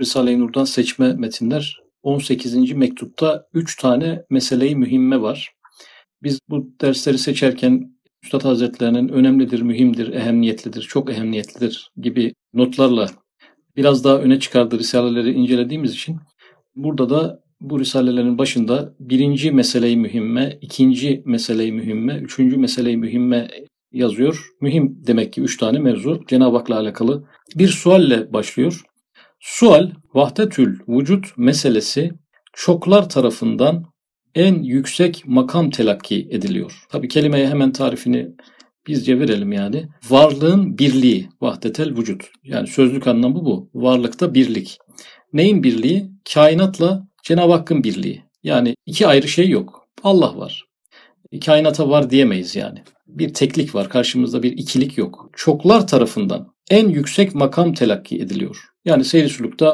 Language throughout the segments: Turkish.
Risale-i Nur'dan seçme metinler 18. mektupta 3 tane meseleyi mühimme var. Biz bu dersleri seçerken Üstad Hazretlerinin önemlidir, mühimdir, ehemmiyetlidir, çok ehemmiyetlidir gibi notlarla biraz daha öne çıkardığı risaleleri incelediğimiz için burada da bu risalelerin başında birinci meseleyi mühimme, ikinci meseleyi mühimme, üçüncü meseleyi mühimme yazıyor. Mühim demek ki üç tane mevzu Cenab-ı Hak'la alakalı. Bir sualle başlıyor. Sual, vahdetül vücut meselesi çoklar tarafından en yüksek makam telakki ediliyor. Tabi kelimeye hemen tarifini bizce verelim yani. Varlığın birliği, vahdetel vücut. Yani sözlük anlamı bu. Varlıkta birlik. Neyin birliği? Kainatla Cenab-ı Hakk'ın birliği. Yani iki ayrı şey yok. Allah var. Kainata var diyemeyiz yani. Bir teklik var. Karşımızda bir ikilik yok. Çoklar tarafından en yüksek makam telakki ediliyor. Yani seyri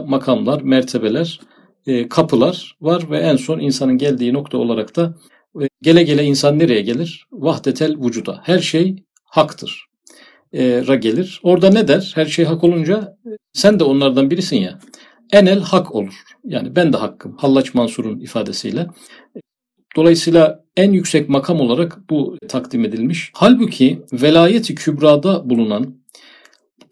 makamlar, mertebeler, e, kapılar var ve en son insanın geldiği nokta olarak da e, gele gele insan nereye gelir? Vahdetel vücuda. Her şey haktır. E, ra gelir. Orada ne der? Her şey hak olunca sen de onlardan birisin ya. Enel hak olur. Yani ben de hakkım. Hallaç Mansur'un ifadesiyle. Dolayısıyla en yüksek makam olarak bu takdim edilmiş. Halbuki velayeti kübrada bulunan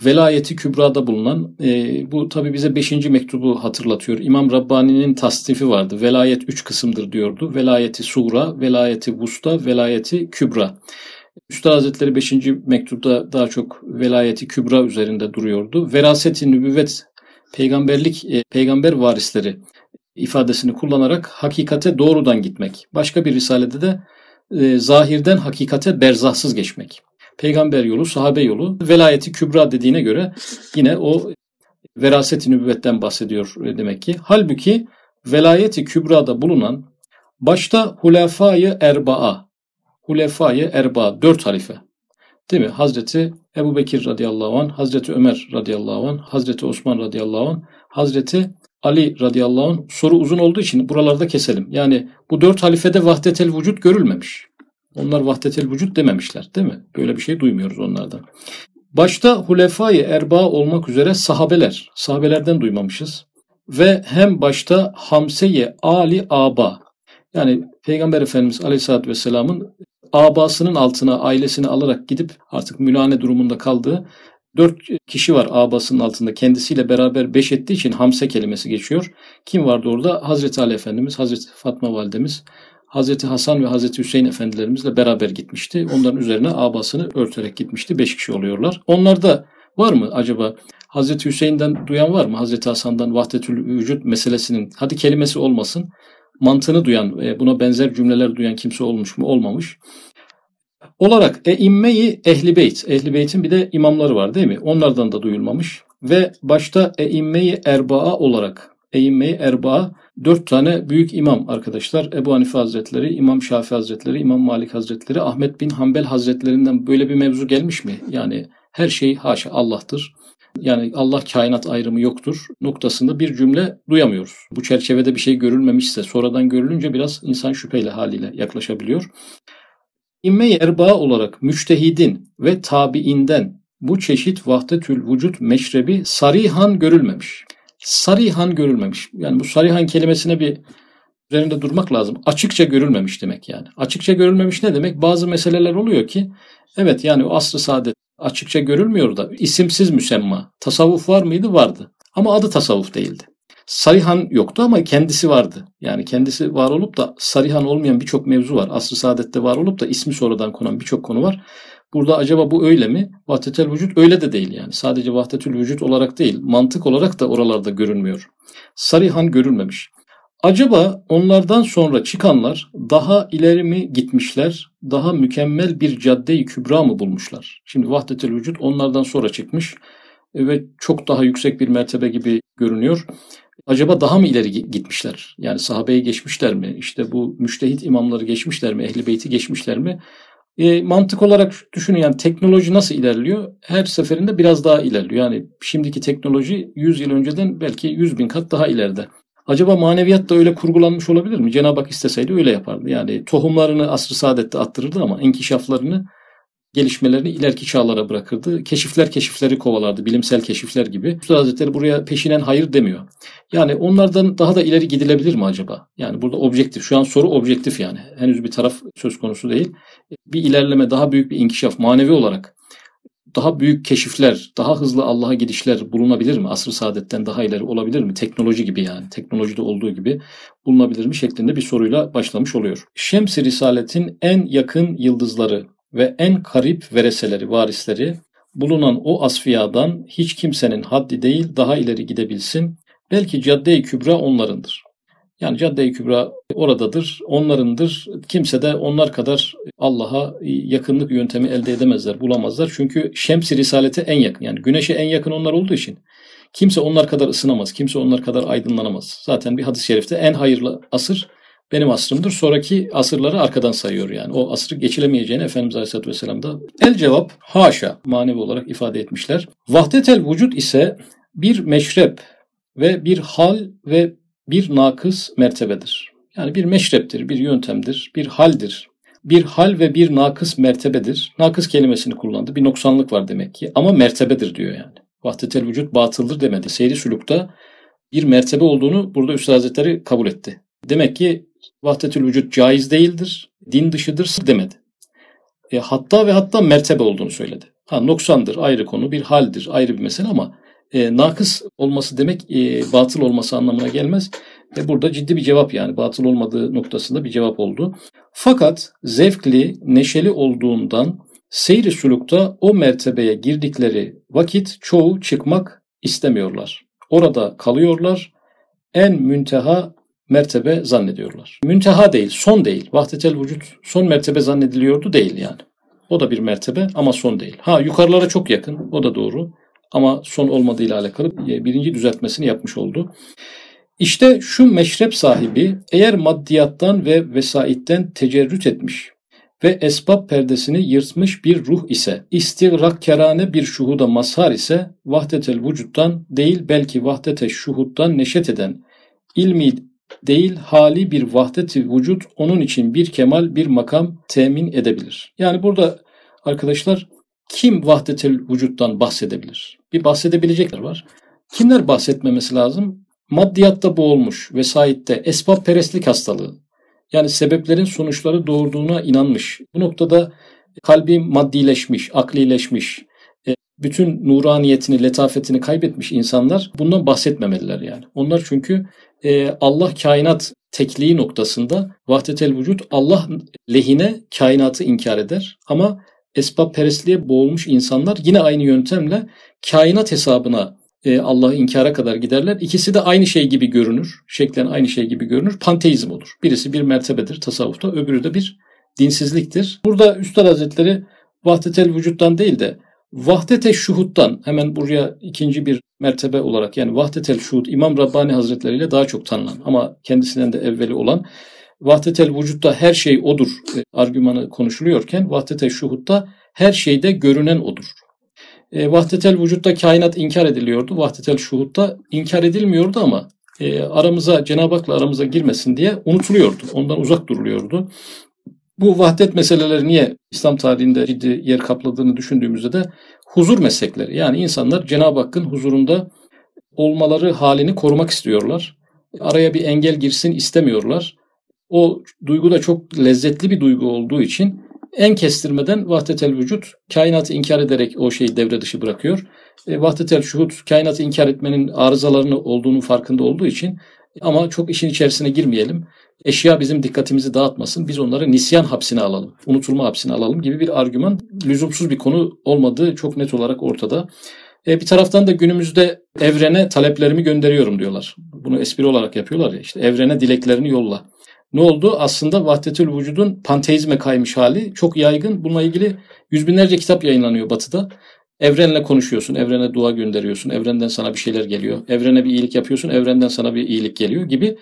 velayeti kübrada bulunan e, bu tabi bize 5. mektubu hatırlatıyor. İmam Rabbani'nin tasnifi vardı. Velayet 3 kısımdır diyordu. Velayeti sura, velayeti vusta, velayeti kübra. Üstad Hazretleri 5. mektupta daha çok velayeti kübra üzerinde duruyordu. Veraseti nübüvvet, peygamberlik, e, peygamber varisleri ifadesini kullanarak hakikate doğrudan gitmek. Başka bir risalede de e, zahirden hakikate berzahsız geçmek peygamber yolu, sahabe yolu, velayeti kübra dediğine göre yine o veraseti nübüvvetten bahsediyor demek ki. Halbuki velayeti kübrada bulunan başta hulefayı erbaa, hulefayı erbaa, dört halife. Değil mi? Hazreti Ebu Bekir radıyallahu anh, Hazreti Ömer radıyallahu anh, Hazreti Osman radıyallahu anh, Hazreti Ali radıyallahu anh. Soru uzun olduğu için buralarda keselim. Yani bu dört halifede vahdetel vücut görülmemiş. Onlar vahdetel vücut dememişler değil mi? Böyle bir şey duymuyoruz onlardan. Başta hulefai erba olmak üzere sahabeler, sahabelerden duymamışız. Ve hem başta hamseye ali aba yani Peygamber Efendimiz Aleyhisselatü Vesselam'ın abasının altına ailesini alarak gidip artık mülane durumunda kaldığı dört kişi var abasının altında. Kendisiyle beraber beş ettiği için hamse kelimesi geçiyor. Kim vardı orada? Hazreti Ali Efendimiz, Hazreti Fatma Validemiz, Hazreti Hasan ve Hazreti Hüseyin efendilerimizle beraber gitmişti. Onların üzerine abasını örterek gitmişti. Beş kişi oluyorlar. Onlarda var mı acaba Hazreti Hüseyin'den duyan var mı? Hazreti Hasan'dan vahdetül vücut meselesinin hadi kelimesi olmasın mantığını duyan e, buna benzer cümleler duyan kimse olmuş mu? Olmamış. Olarak e immeyi ehli beyt. Ehli beytin bir de imamları var değil mi? Onlardan da duyulmamış. Ve başta e immeyi erbaa olarak Eyyime-i Erba dört tane büyük imam arkadaşlar. Ebu Hanife Hazretleri, İmam Şafii Hazretleri, İmam Malik Hazretleri, Ahmet bin Hanbel Hazretlerinden böyle bir mevzu gelmiş mi? Yani her şey haşa Allah'tır. Yani Allah kainat ayrımı yoktur noktasında bir cümle duyamıyoruz. Bu çerçevede bir şey görülmemişse sonradan görülünce biraz insan şüpheyle haliyle yaklaşabiliyor. İmme-i erba olarak müçtehidin ve tabiinden bu çeşit vahdetül vücut meşrebi sarihan görülmemiş sarihan görülmemiş. Yani bu sarihan kelimesine bir üzerinde durmak lazım. Açıkça görülmemiş demek yani. Açıkça görülmemiş ne demek? Bazı meseleler oluyor ki evet yani o asr-ı saadet açıkça görülmüyor da isimsiz müsemma. Tasavvuf var mıydı? Vardı. Ama adı tasavvuf değildi. Sarihan yoktu ama kendisi vardı. Yani kendisi var olup da sarihan olmayan birçok mevzu var. Asr-ı saadette var olup da ismi sonradan konan birçok konu var. Burada acaba bu öyle mi? Vahdetel vücut öyle de değil yani. Sadece vahdetül vücut olarak değil, mantık olarak da oralarda görünmüyor. Sarihan görülmemiş. Acaba onlardan sonra çıkanlar daha ileri mi gitmişler, daha mükemmel bir cadde-i kübra mı bulmuşlar? Şimdi vahdetül vücut onlardan sonra çıkmış ve çok daha yüksek bir mertebe gibi görünüyor. Acaba daha mı ileri gitmişler? Yani sahabeyi geçmişler mi? İşte bu müştehit imamları geçmişler mi? Ehli beyti geçmişler mi? E, mantık olarak düşünün yani teknoloji nasıl ilerliyor? Her seferinde biraz daha ilerliyor. Yani şimdiki teknoloji 100 yıl önceden belki 100 bin kat daha ileride. Acaba maneviyat da öyle kurgulanmış olabilir mi? Cenab-ı Hak isteseydi öyle yapardı. Yani tohumlarını asr-ı saadette attırırdı ama inkişaflarını gelişmelerini ileriki çağlara bırakırdı. Keşifler keşifleri kovalardı, bilimsel keşifler gibi. Üstad Hazretleri buraya peşinen hayır demiyor. Yani onlardan daha da ileri gidilebilir mi acaba? Yani burada objektif, şu an soru objektif yani. Henüz bir taraf söz konusu değil. Bir ilerleme, daha büyük bir inkişaf manevi olarak daha büyük keşifler, daha hızlı Allah'a gidişler bulunabilir mi? Asr-ı saadetten daha ileri olabilir mi? Teknoloji gibi yani. Teknolojide olduğu gibi bulunabilir mi? Şeklinde bir soruyla başlamış oluyor. Şems-i Risalet'in en yakın yıldızları ve en karip vereseleri, varisleri bulunan o asfiyadan hiç kimsenin haddi değil daha ileri gidebilsin. Belki cadde-i kübra onlarındır. Yani cadde-i kübra oradadır, onlarındır. Kimse de onlar kadar Allah'a yakınlık yöntemi elde edemezler, bulamazlar. Çünkü şems-i risalete en yakın. Yani güneşe en yakın onlar olduğu için kimse onlar kadar ısınamaz, kimse onlar kadar aydınlanamaz. Zaten bir hadis-i şerifte en hayırlı asır benim asrımdır. Sonraki asırları arkadan sayıyor yani. O asrı geçilemeyeceğini Efendimiz Aleyhisselatü Vesselam da el cevap haşa manevi olarak ifade etmişler. Vahdetel vücut ise bir meşrep ve bir hal ve bir nakıs mertebedir. Yani bir meşreptir, bir yöntemdir, bir haldir. Bir hal ve bir nakıs mertebedir. Nakıs kelimesini kullandı. Bir noksanlık var demek ki. Ama mertebedir diyor yani. Vahdetel vücut batıldır demedi. Seyri sülükte bir mertebe olduğunu burada Üstad Hazretleri kabul etti. Demek ki vahdetül vücut caiz değildir, din dışıdır demedi. E, hatta ve hatta mertebe olduğunu söyledi. Ha noksandır ayrı konu, bir haldir ayrı bir mesele ama e, nakıs olması demek e, batıl olması anlamına gelmez. Ve burada ciddi bir cevap yani batıl olmadığı noktasında bir cevap oldu. Fakat zevkli, neşeli olduğundan seyri sulukta o mertebeye girdikleri vakit çoğu çıkmak istemiyorlar. Orada kalıyorlar. En münteha mertebe zannediyorlar. Münteha değil, son değil. Vahdetel vücut son mertebe zannediliyordu değil yani. O da bir mertebe ama son değil. Ha yukarılara çok yakın, o da doğru. Ama son olmadığıyla alakalı birinci düzeltmesini yapmış oldu. İşte şu meşrep sahibi eğer maddiyattan ve vesaitten tecerrüt etmiş ve esbab perdesini yırtmış bir ruh ise, istigrakkerane bir şuhuda mazhar ise vahdetel vücuttan değil belki vahdete şuhuttan neşet eden ilmi değil hali bir vahdeti vücut onun için bir kemal bir makam temin edebilir. Yani burada arkadaşlar kim vahdetel vücuttan bahsedebilir? Bir bahsedebilecekler var. Kimler bahsetmemesi lazım? Maddiyatta boğulmuş, vesaitte, esbab perestlik hastalığı. Yani sebeplerin sonuçları doğurduğuna inanmış. Bu noktada kalbi maddileşmiş, aklileşmiş, e, bütün nuraniyetini, letafetini kaybetmiş insanlar bundan bahsetmemeliler yani. Onlar çünkü e, Allah kainat tekliği noktasında vahdetel vücut Allah lehine kainatı inkar eder ama esbab perestliğe boğulmuş insanlar yine aynı yöntemle kainat hesabına e, Allah'ı inkara kadar giderler. İkisi de aynı şey gibi görünür. Şeklen aynı şey gibi görünür. Panteizm olur. Birisi bir mertebedir tasavvufta, öbürü de bir dinsizliktir. Burada Üstad Hazretleri vahdetel vücuttan değil de vahdete şuhuttan hemen buraya ikinci bir mertebe olarak yani vahdetel şuhut İmam Rabbani Hazretleri ile daha çok tanınan ama kendisinden de evveli olan vahdetel vücutta her şey odur e, argümanı konuşuluyorken vahdetel şuhutta her şeyde görünen odur. E, vahdetel vücutta kainat inkar ediliyordu. Vahdetel şuhutta inkar edilmiyordu ama e, aramıza Cenab-ı Hak'la aramıza girmesin diye unutuluyordu. Ondan uzak duruluyordu. Bu vahdet meseleleri niye İslam tarihinde ciddi yer kapladığını düşündüğümüzde de huzur meslekleri. Yani insanlar Cenab-ı Hakk'ın huzurunda olmaları halini korumak istiyorlar. Araya bir engel girsin istemiyorlar. O duygu da çok lezzetli bir duygu olduğu için en kestirmeden vahdetel vücut kainatı inkar ederek o şeyi devre dışı bırakıyor. E, vahdetel şuhut kainatı inkar etmenin arızalarını olduğunu farkında olduğu için ama çok işin içerisine girmeyelim. Eşya bizim dikkatimizi dağıtmasın. Biz onları nisyan hapsine alalım. Unutulma hapsine alalım gibi bir argüman lüzumsuz bir konu olmadığı çok net olarak ortada. E, bir taraftan da günümüzde evrene taleplerimi gönderiyorum diyorlar. Bunu espri olarak yapıyorlar ya işte evrene dileklerini yolla. Ne oldu? Aslında vahdetül vücudun panteizme kaymış hali çok yaygın. Bununla ilgili yüz binlerce kitap yayınlanıyor batıda. Evrenle konuşuyorsun, evrene dua gönderiyorsun, evrenden sana bir şeyler geliyor. Evrene bir iyilik yapıyorsun, evrenden sana bir iyilik geliyor gibi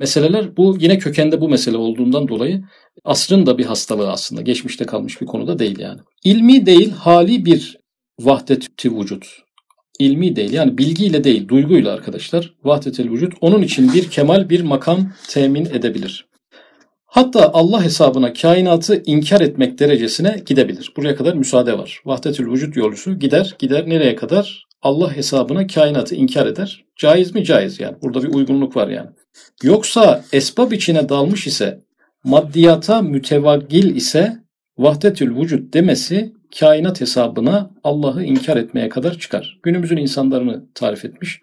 meseleler. Bu yine kökende bu mesele olduğundan dolayı asrın da bir hastalığı aslında. Geçmişte kalmış bir konuda değil yani. İlmi değil, hali bir vahdeti vücut. İlmi değil yani bilgiyle değil, duyguyla arkadaşlar vahdetel vücut onun için bir kemal, bir makam temin edebilir. Hatta Allah hesabına kainatı inkar etmek derecesine gidebilir. Buraya kadar müsaade var. Vahdetül vücut yolcusu gider, gider nereye kadar? Allah hesabına kainatı inkar eder. Caiz mi? Caiz yani. Burada bir uygunluk var yani. Yoksa esbab içine dalmış ise, maddiyata mütevaggil ise vahdetül vücut demesi kainat hesabına Allah'ı inkar etmeye kadar çıkar. Günümüzün insanlarını tarif etmiş.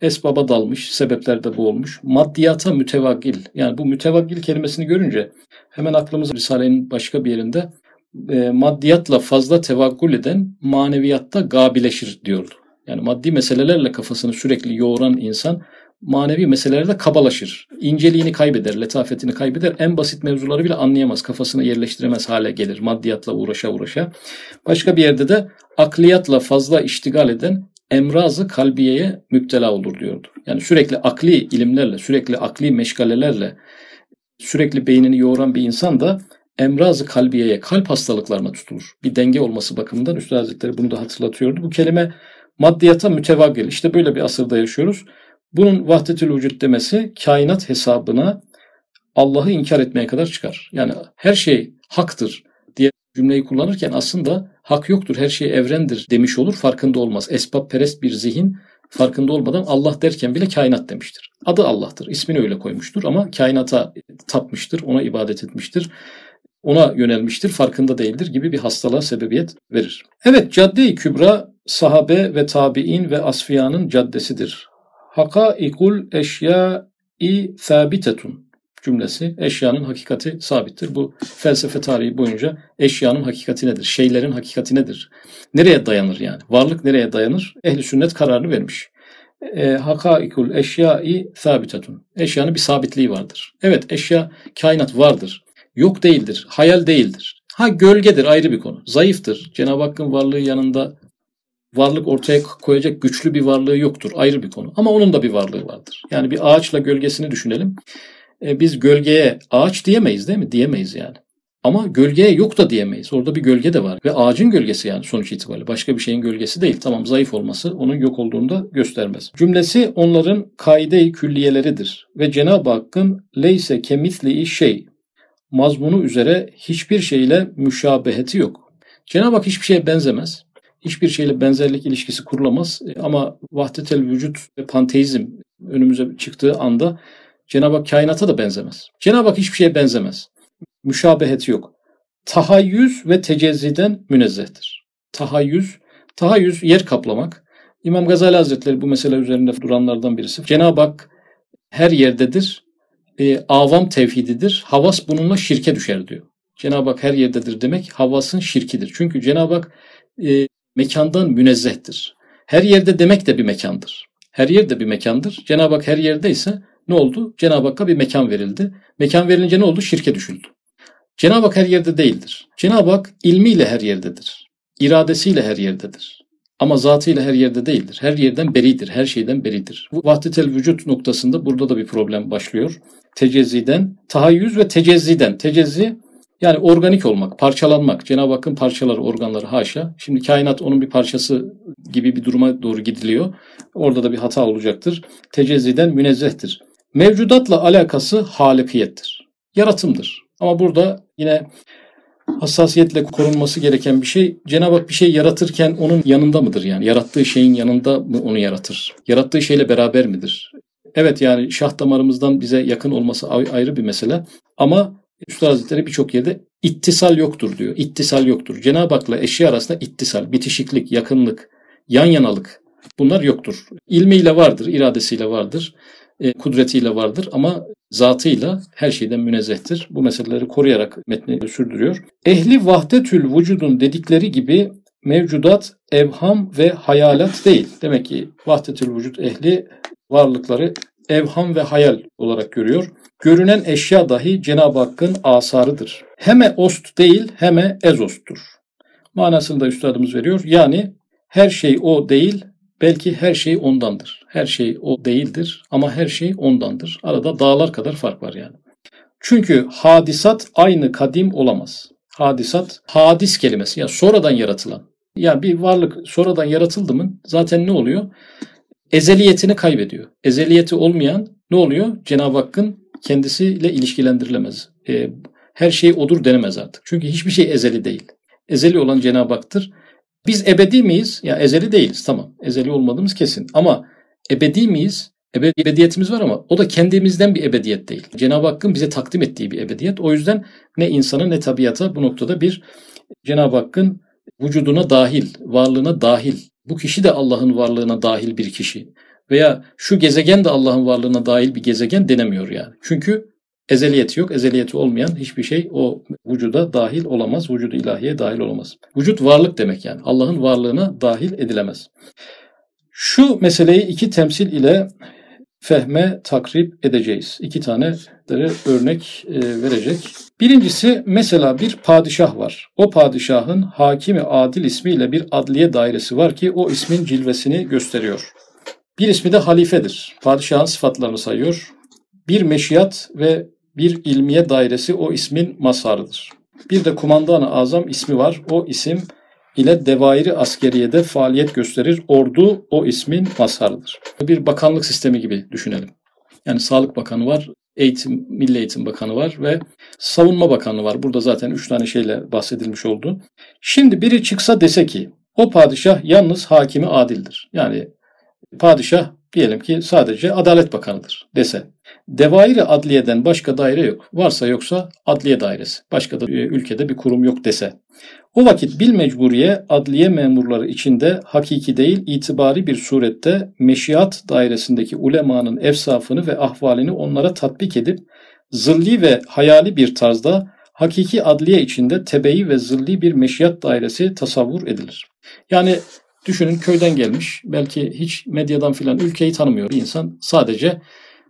Esbaba dalmış, sebeplerde boğulmuş. Maddiyata mütevaggil. Yani bu mütevaggil kelimesini görünce hemen aklımız Risale'nin başka bir yerinde e, maddiyatla fazla tevakkul eden maneviyatta gabileşir diyordu. Yani maddi meselelerle kafasını sürekli yoğuran insan manevi meselelerde kabalaşır. İnceliğini kaybeder, letafetini kaybeder. En basit mevzuları bile anlayamaz, kafasına yerleştiremez hale gelir maddiyatla uğraşa uğraşa. Başka bir yerde de akliyatla fazla iştigal eden emrazı kalbiyeye müptela olur diyordu. Yani sürekli akli ilimlerle, sürekli akli meşgalelerle, sürekli beynini yoğuran bir insan da emrazı kalbiyeye, kalp hastalıklarına tutulur. Bir denge olması bakımından Üstad Hazretleri bunu da hatırlatıyordu. Bu kelime maddiyata mütevaggil. İşte böyle bir asırda yaşıyoruz. Bunun vahdetül vücut demesi kainat hesabına Allah'ı inkar etmeye kadar çıkar. Yani her şey haktır diye cümleyi kullanırken aslında hak yoktur, her şey evrendir demiş olur, farkında olmaz. Esbab perest bir zihin farkında olmadan Allah derken bile kainat demiştir. Adı Allah'tır, ismini öyle koymuştur ama kainata tapmıştır, ona ibadet etmiştir ona yönelmiştir, farkında değildir gibi bir hastalığa sebebiyet verir. Evet, cadde-i kübra sahabe ve tabi'in ve asfiyanın caddesidir. Hakaikul eşya-i sabitetun cümlesi eşyanın hakikati sabittir. Bu felsefe tarihi boyunca eşyanın hakikati nedir? Şeylerin hakikati nedir? Nereye dayanır yani? Varlık nereye dayanır? Ehli sünnet kararını vermiş. E, hakaikul eşya-i sabitetun. Eşyanın bir sabitliği vardır. Evet eşya kainat vardır. Yok değildir. Hayal değildir. Ha gölgedir ayrı bir konu. Zayıftır. Cenab-ı Hakk'ın varlığı yanında varlık ortaya koyacak güçlü bir varlığı yoktur. Ayrı bir konu. Ama onun da bir varlığı vardır. Yani bir ağaçla gölgesini düşünelim. E, biz gölgeye ağaç diyemeyiz değil mi? Diyemeyiz yani. Ama gölgeye yok da diyemeyiz. Orada bir gölge de var. Ve ağacın gölgesi yani sonuç itibariyle. Başka bir şeyin gölgesi değil. Tamam zayıf olması onun yok olduğunu da göstermez. Cümlesi onların kaide-i külliyeleridir. Ve Cenab-ı Hakk'ın leyse kemitli şey mazmunu üzere hiçbir şeyle müşabeheti yok. Cenab-ı Hak hiçbir şeye benzemez. Hiçbir şeyle benzerlik ilişkisi kurulamaz. E, ama vahdetel vücut ve panteizm önümüze çıktığı anda Cenab-ı Hak kainata da benzemez. Cenab-ı Hak hiçbir şeye benzemez. Müşabeheti yok. Tahayyüz ve tecezziden münezzehtir. Tahayyüz, tahayyüz yer kaplamak. İmam Gazali Hazretleri bu mesele üzerinde duranlardan birisi. Cenab-ı Hak her yerdedir e, avam tevhididir. Havas bununla şirke düşer diyor. Cenab-ı Hak her yerdedir demek havasın şirkidir. Çünkü Cenab-ı Hak e, mekandan münezzehtir. Her yerde demek de bir mekandır. Her yerde bir mekandır. Cenab-ı Hak her yerdeyse ne oldu? Cenab-ı Hakk'a bir mekan verildi. Mekan verilince ne oldu? Şirke düşüldü. Cenab-ı Hak her yerde değildir. Cenab-ı Hak ilmiyle her yerdedir. İradesiyle her yerdedir. Ama zatıyla her yerde değildir. Her yerden beridir, her şeyden beridir. Bu vahdetel vücut noktasında burada da bir problem başlıyor. Tecezziden, tahayyüz ve tecezziden. Tecezzi yani organik olmak, parçalanmak. Cenab-ı Hakk'ın parçaları, organları haşa. Şimdi kainat onun bir parçası gibi bir duruma doğru gidiliyor. Orada da bir hata olacaktır. Tecezziden münezzehtir. Mevcudatla alakası halikiyettir. Yaratımdır. Ama burada yine hassasiyetle korunması gereken bir şey. Cenab-ı Hak bir şey yaratırken onun yanında mıdır yani? Yarattığı şeyin yanında mı onu yaratır? Yarattığı şeyle beraber midir? Evet yani şah damarımızdan bize yakın olması ayrı bir mesele. Ama Üstad Hazretleri birçok yerde ittisal yoktur diyor. İttisal yoktur. Cenab-ı Hak'la eşya arasında ittisal, bitişiklik, yakınlık, yan yanalık bunlar yoktur. İlmiyle vardır, iradesiyle vardır, e, kudretiyle vardır ama zatıyla her şeyden münezzehtir. Bu meseleleri koruyarak metni sürdürüyor. Ehli vahdetül vücudun dedikleri gibi mevcudat evham ve hayalat değil. Demek ki vahdetül vücut ehli varlıkları evham ve hayal olarak görüyor. Görünen eşya dahi Cenab-ı Hakk'ın asarıdır. Heme ost değil, heme ezosttur. Manasını da üstadımız veriyor. Yani her şey o değil, belki her şey ondandır. Her şey o değildir ama her şey ondandır. Arada dağlar kadar fark var yani. Çünkü hadisat aynı kadim olamaz. Hadisat, hadis kelimesi yani sonradan yaratılan. Yani bir varlık sonradan yaratıldı mı zaten ne oluyor? Ezeliyetini kaybediyor. Ezeliyeti olmayan ne oluyor? Cenab-ı Hakk'ın kendisiyle ilişkilendirilemez. e, her şey odur denemez artık. Çünkü hiçbir şey ezeli değil. Ezeli olan Cenab-ı Hak'tır. Biz ebedi miyiz? Ya ezeli değiliz tamam. Ezeli olmadığımız kesin. Ama ebedi miyiz? Ebed ebediyetimiz var ama o da kendimizden bir ebediyet değil. Cenab-ı Hakk'ın bize takdim ettiği bir ebediyet. O yüzden ne insana ne tabiata bu noktada bir Cenab-ı Hakk'ın vücuduna dahil, varlığına dahil. Bu kişi de Allah'ın varlığına dahil bir kişi. Veya şu gezegen de Allah'ın varlığına dahil bir gezegen denemiyor yani. Çünkü ezeliyeti yok. Ezeliyeti olmayan hiçbir şey o vücuda dahil olamaz. Vücudu ilahiye dahil olamaz. Vücut varlık demek yani. Allah'ın varlığına dahil edilemez. Şu meseleyi iki temsil ile fehme takrip edeceğiz. İki tane örnek e, verecek. Birincisi mesela bir padişah var. O padişahın hakimi adil ismiyle bir adliye dairesi var ki o ismin cilvesini gösteriyor. Bir ismi de halifedir. Padişahın sıfatlarını sayıyor. Bir meşiyat ve bir ilmiye dairesi o ismin mazharıdır. Bir de kumandan-ı azam ismi var. O isim ile devairi askeriyede faaliyet gösterir. Ordu o ismin mazharıdır. Bir bakanlık sistemi gibi düşünelim. Yani Sağlık Bakanı var, Eğitim, Milli Eğitim Bakanı var ve Savunma Bakanı var. Burada zaten üç tane şeyle bahsedilmiş oldu. Şimdi biri çıksa dese ki o padişah yalnız hakimi adildir. Yani padişah diyelim ki sadece Adalet Bakanı'dır dese. Devairi adliyeden başka daire yok. Varsa yoksa adliye dairesi. Başka da e, ülkede bir kurum yok dese. O vakit bil mecburiye adliye memurları içinde hakiki değil itibari bir surette meşiat dairesindeki ulemanın efsafını ve ahvalini onlara tatbik edip zilli ve hayali bir tarzda hakiki adliye içinde tebeyi ve zilli bir meşiyat dairesi tasavvur edilir. Yani düşünün köyden gelmiş belki hiç medyadan filan ülkeyi tanımıyor bir insan sadece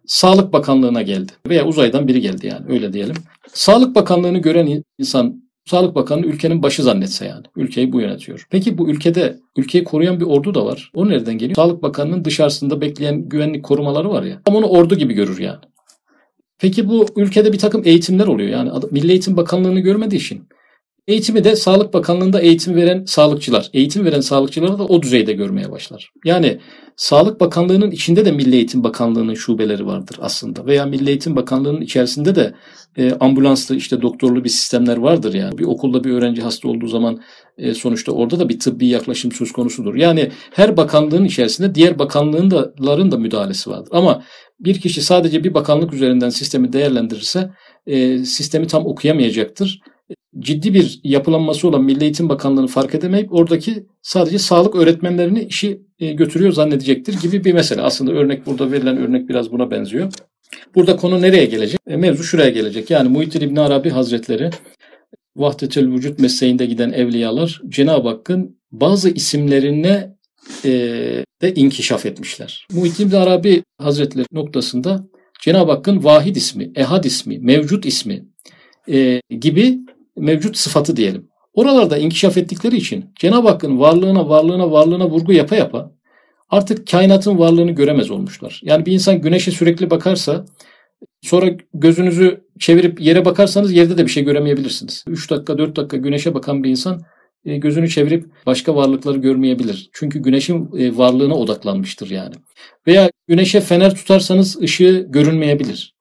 Sağlık Bakanlığı'na geldi veya uzaydan biri geldi yani öyle diyelim. Sağlık Bakanlığı'nı gören insan Sağlık Bakanı ülkenin başı zannetse yani. Ülkeyi bu yönetiyor. Peki bu ülkede ülkeyi koruyan bir ordu da var. O nereden geliyor? Sağlık Bakanı'nın dışarısında bekleyen güvenlik korumaları var ya. Ama onu ordu gibi görür yani. Peki bu ülkede bir takım eğitimler oluyor. Yani Milli Eğitim Bakanlığı'nı görmediği için Eğitimi de Sağlık Bakanlığı'nda eğitim veren sağlıkçılar, eğitim veren sağlıkçıları da o düzeyde görmeye başlar. Yani Sağlık Bakanlığı'nın içinde de Milli Eğitim Bakanlığı'nın şubeleri vardır aslında. Veya Milli Eğitim Bakanlığı'nın içerisinde de e, ambulanslı işte doktorlu bir sistemler vardır yani. Bir okulda bir öğrenci hasta olduğu zaman e, sonuçta orada da bir tıbbi yaklaşım söz konusudur. Yani her bakanlığın içerisinde diğer bakanlığların da müdahalesi vardır. Ama bir kişi sadece bir bakanlık üzerinden sistemi değerlendirirse e, sistemi tam okuyamayacaktır ciddi bir yapılanması olan Milli Eğitim Bakanlığı'nı fark edemeyip oradaki sadece sağlık öğretmenlerini işi e, götürüyor zannedecektir gibi bir mesele. Aslında örnek burada verilen örnek biraz buna benziyor. Burada konu nereye gelecek? E, mevzu şuraya gelecek. Yani Muhittin İbn Arabi Hazretleri Vahdetül Vücut mesleğinde giden evliyalar Cenab-ı Hakk'ın bazı isimlerine e, de inkişaf etmişler. Muhittin İbn Arabi Hazretleri noktasında Cenab-ı Hakk'ın vahid ismi, ehad ismi, mevcut ismi e, gibi mevcut sıfatı diyelim. Oralarda inkişaf ettikleri için Cenab-ı Hakk'ın varlığına, varlığına, varlığına vurgu yapa yapa artık kainatın varlığını göremez olmuşlar. Yani bir insan güneşe sürekli bakarsa sonra gözünüzü çevirip yere bakarsanız yerde de bir şey göremeyebilirsiniz. 3 dakika 4 dakika güneşe bakan bir insan e, gözünü çevirip başka varlıkları görmeyebilir. Çünkü güneşin e, varlığına odaklanmıştır yani. Veya güneşe fener tutarsanız ışığı görünmeyebilir.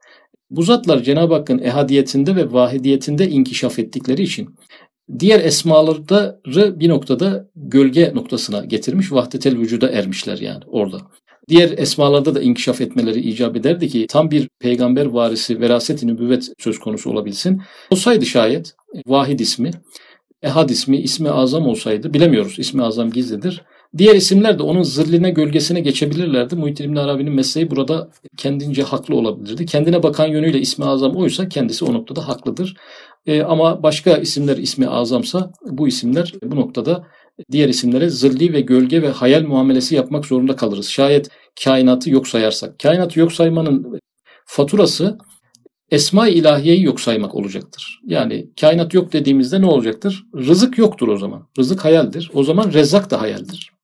Bu zatlar Cenab-ı Hakk'ın ehadiyetinde ve vahidiyetinde inkişaf ettikleri için diğer esmaları bir noktada gölge noktasına getirmiş, vahdetel vücuda ermişler yani orada. Diğer esmalarda da inkişaf etmeleri icap ederdi ki tam bir peygamber varisi veraset-i nübüvvet söz konusu olabilsin. Olsaydı şayet vahid ismi, ehad ismi, ismi azam olsaydı bilemiyoruz ismi azam gizlidir. Diğer isimler de onun zırline gölgesine geçebilirlerdi. Muhittin İbn Arabi'nin mesleği burada kendince haklı olabilirdi. Kendine bakan yönüyle ismi azam oysa kendisi o noktada haklıdır. E, ama başka isimler ismi azamsa bu isimler bu noktada diğer isimlere zilli ve gölge ve hayal muamelesi yapmak zorunda kalırız. Şayet kainatı yok sayarsak. Kainatı yok saymanın faturası esma-i ilahiyeyi yok saymak olacaktır. Yani kainat yok dediğimizde ne olacaktır? Rızık yoktur o zaman. Rızık hayaldir. O zaman rezzak da hayaldir.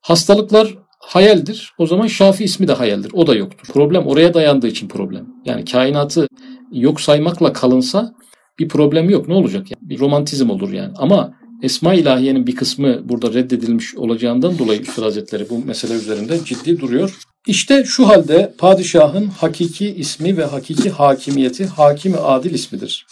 Hastalıklar hayaldir. O zaman Şafi ismi de hayaldir. O da yoktur. Problem oraya dayandığı için problem. Yani kainatı yok saymakla kalınsa bir problem yok. Ne olacak? Yani? Bir romantizm olur yani. Ama Esma ilahiyenin bir kısmı burada reddedilmiş olacağından dolayı Üstad Hazretleri bu mesele üzerinde ciddi duruyor. İşte şu halde padişahın hakiki ismi ve hakiki hakimiyeti hakimi adil ismidir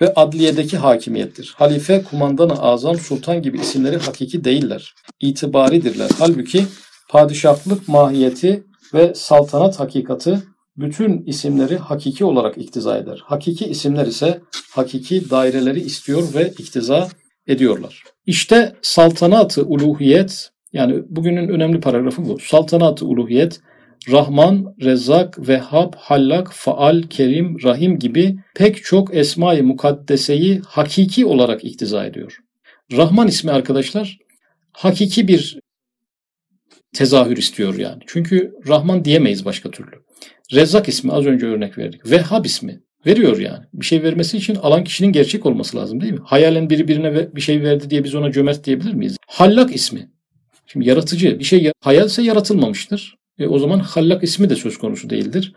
ve adliyedeki hakimiyettir. Halife, kumandanı azam, sultan gibi isimleri hakiki değiller. İtibaridirler. Halbuki padişahlık mahiyeti ve saltanat hakikati bütün isimleri hakiki olarak iktiza eder. Hakiki isimler ise hakiki daireleri istiyor ve iktiza ediyorlar. İşte saltanatı uluhiyet yani bugünün önemli paragrafı bu. Saltanatı uluhiyet Rahman, Rezzak, Vehhab, Hallak, Faal, Kerim, Rahim gibi pek çok esma-i mukaddeseyi hakiki olarak iktiza ediyor. Rahman ismi arkadaşlar hakiki bir tezahür istiyor yani. Çünkü Rahman diyemeyiz başka türlü. Rezzak ismi az önce örnek verdik. Vehhab ismi veriyor yani. Bir şey vermesi için alan kişinin gerçek olması lazım değil mi? Hayalen biri birine bir şey verdi diye biz ona cömert diyebilir miyiz? Hallak ismi. Şimdi yaratıcı bir şey hayalse yaratılmamıştır. E, o zaman Hallak ismi de söz konusu değildir.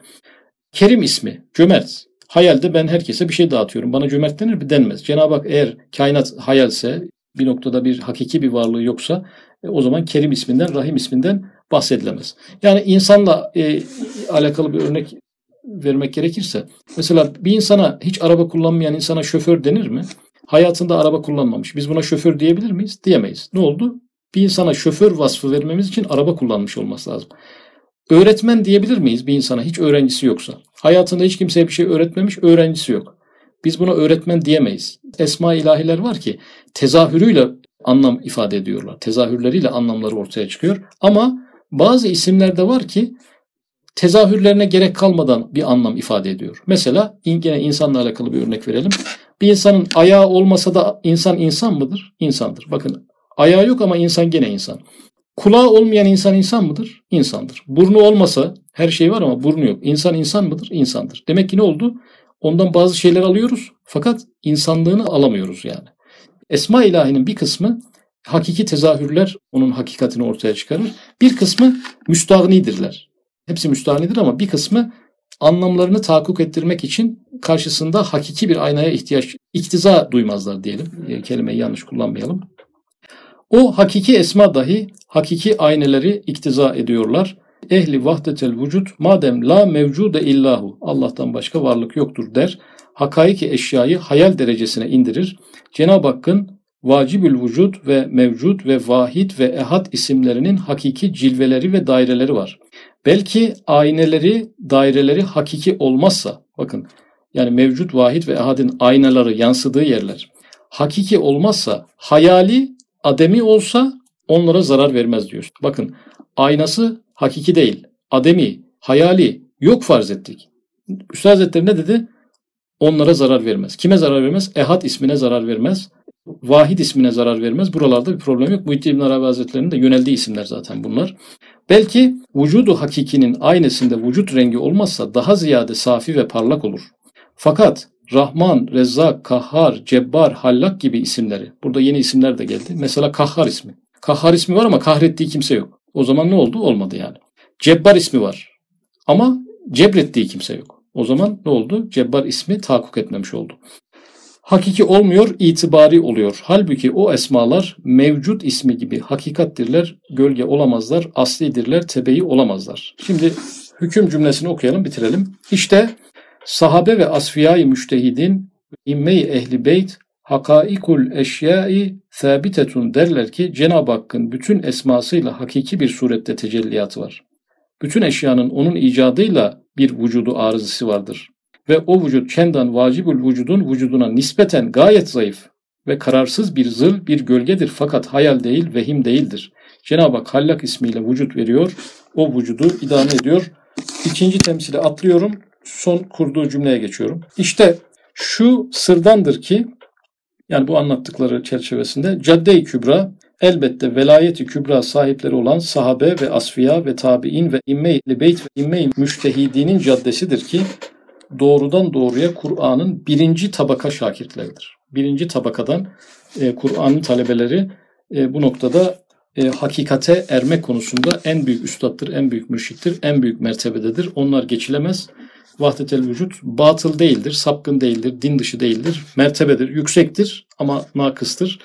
Kerim ismi, cömert. Hayalde ben herkese bir şey dağıtıyorum. Bana cömert denir mi? Denmez. Cenab-ı Hak eğer kainat hayalse, bir noktada bir hakiki bir varlığı yoksa e, o zaman Kerim isminden, Rahim isminden bahsedilemez. Yani insanla e, alakalı bir örnek vermek gerekirse mesela bir insana hiç araba kullanmayan insana şoför denir mi? Hayatında araba kullanmamış. Biz buna şoför diyebilir miyiz? Diyemeyiz. Ne oldu? Bir insana şoför vasfı vermemiz için araba kullanmış olması lazım. Öğretmen diyebilir miyiz bir insana hiç öğrencisi yoksa? Hayatında hiç kimseye bir şey öğretmemiş, öğrencisi yok. Biz buna öğretmen diyemeyiz. Esma ilahiler var ki tezahürüyle anlam ifade ediyorlar. Tezahürleriyle anlamları ortaya çıkıyor. Ama bazı isimler de var ki tezahürlerine gerek kalmadan bir anlam ifade ediyor. Mesela yine insanla alakalı bir örnek verelim. Bir insanın ayağı olmasa da insan insan mıdır? İnsandır. Bakın ayağı yok ama insan gene insan. Kulağı olmayan insan insan mıdır? İnsandır. Burnu olmasa her şey var ama burnu yok. İnsan insan mıdır? İnsandır. Demek ki ne oldu? Ondan bazı şeyler alıyoruz fakat insanlığını alamıyoruz yani. Esma ilahinin bir kısmı hakiki tezahürler onun hakikatini ortaya çıkarır. Bir kısmı müstahnidirler. Hepsi müstahnidir ama bir kısmı anlamlarını tahakkuk ettirmek için karşısında hakiki bir aynaya ihtiyaç, iktiza duymazlar diyelim. E, kelimeyi yanlış kullanmayalım. O hakiki esma dahi hakiki ayneleri iktiza ediyorlar. Ehli vahdetel vücut madem la mevcude illahu Allah'tan başka varlık yoktur der. Hakaiki eşyayı hayal derecesine indirir. Cenab-ı Hakk'ın vacibül vücut ve mevcut ve vahid ve ehad isimlerinin hakiki cilveleri ve daireleri var. Belki ayneleri, daireleri hakiki olmazsa, bakın yani mevcut, vahid ve ehadin aynaları yansıdığı yerler hakiki olmazsa, hayali, ademi olsa onlara zarar vermez diyor. Bakın aynası hakiki değil, ademi, hayali yok farz ettik. Üstad Hazretleri ne dedi? Onlara zarar vermez. Kime zarar vermez? Ehad ismine zarar vermez. Vahid ismine zarar vermez. Buralarda bir problem yok. Muhittin İbn Arabi Hazretleri'nin de yöneldiği isimler zaten bunlar. Belki vücudu hakikinin aynesinde vücut rengi olmazsa daha ziyade safi ve parlak olur. Fakat Rahman, Rezzak, Kahhar, Cebbar, Hallak gibi isimleri. Burada yeni isimler de geldi. Mesela Kahhar ismi. Kahhar ismi var ama kahrettiği kimse yok. O zaman ne oldu? Olmadı yani. Cebbar ismi var. Ama cebrettiği kimse yok. O zaman ne oldu? Cebbar ismi tahakkuk etmemiş oldu. Hakiki olmuyor, itibari oluyor. Halbuki o esmalar mevcut ismi gibi hakikattirler, gölge olamazlar, aslidirler, tebeyi olamazlar. Şimdi hüküm cümlesini okuyalım, bitirelim. İşte sahabe ve asfiyayı müştehidin imme-i ehli beyt hakaikul eşyai sabitetun derler ki Cenab-ı Hakk'ın bütün esmasıyla hakiki bir surette tecelliyatı var. Bütün eşyanın onun icadıyla bir vücudu arızası vardır. Ve o vücut çendan vacibül vücudun vücuduna nispeten gayet zayıf ve kararsız bir zıl bir gölgedir fakat hayal değil vehim değildir. Cenab-ı Hak Hallak ismiyle vücut veriyor, o vücudu idame ediyor. İkinci temsili atlıyorum, son kurduğu cümleye geçiyorum. İşte şu sırdandır ki, yani bu anlattıkları çerçevesinde Cadde-i Kübra elbette velayeti kübra sahipleri olan sahabe ve asfiya ve tabi'in ve imme-i beyt ve imme-i müştehidinin caddesidir ki doğrudan doğruya Kur'an'ın birinci tabaka şakirtleridir. Birinci tabakadan e, Kur'an'ın talebeleri e, bu noktada e, hakikate erme konusunda en büyük üstattır, en büyük mürşittir, en büyük mertebededir. Onlar geçilemez. Vahdetel vücut batıl değildir, sapkın değildir, din dışı değildir, mertebedir, yüksektir ama nakıstır.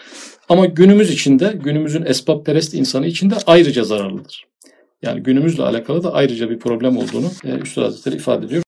Ama günümüz içinde, günümüzün esbab perest insanı içinde ayrıca zararlıdır. Yani günümüzle alakalı da ayrıca bir problem olduğunu e, Üstad Hazretleri ifade ediyor.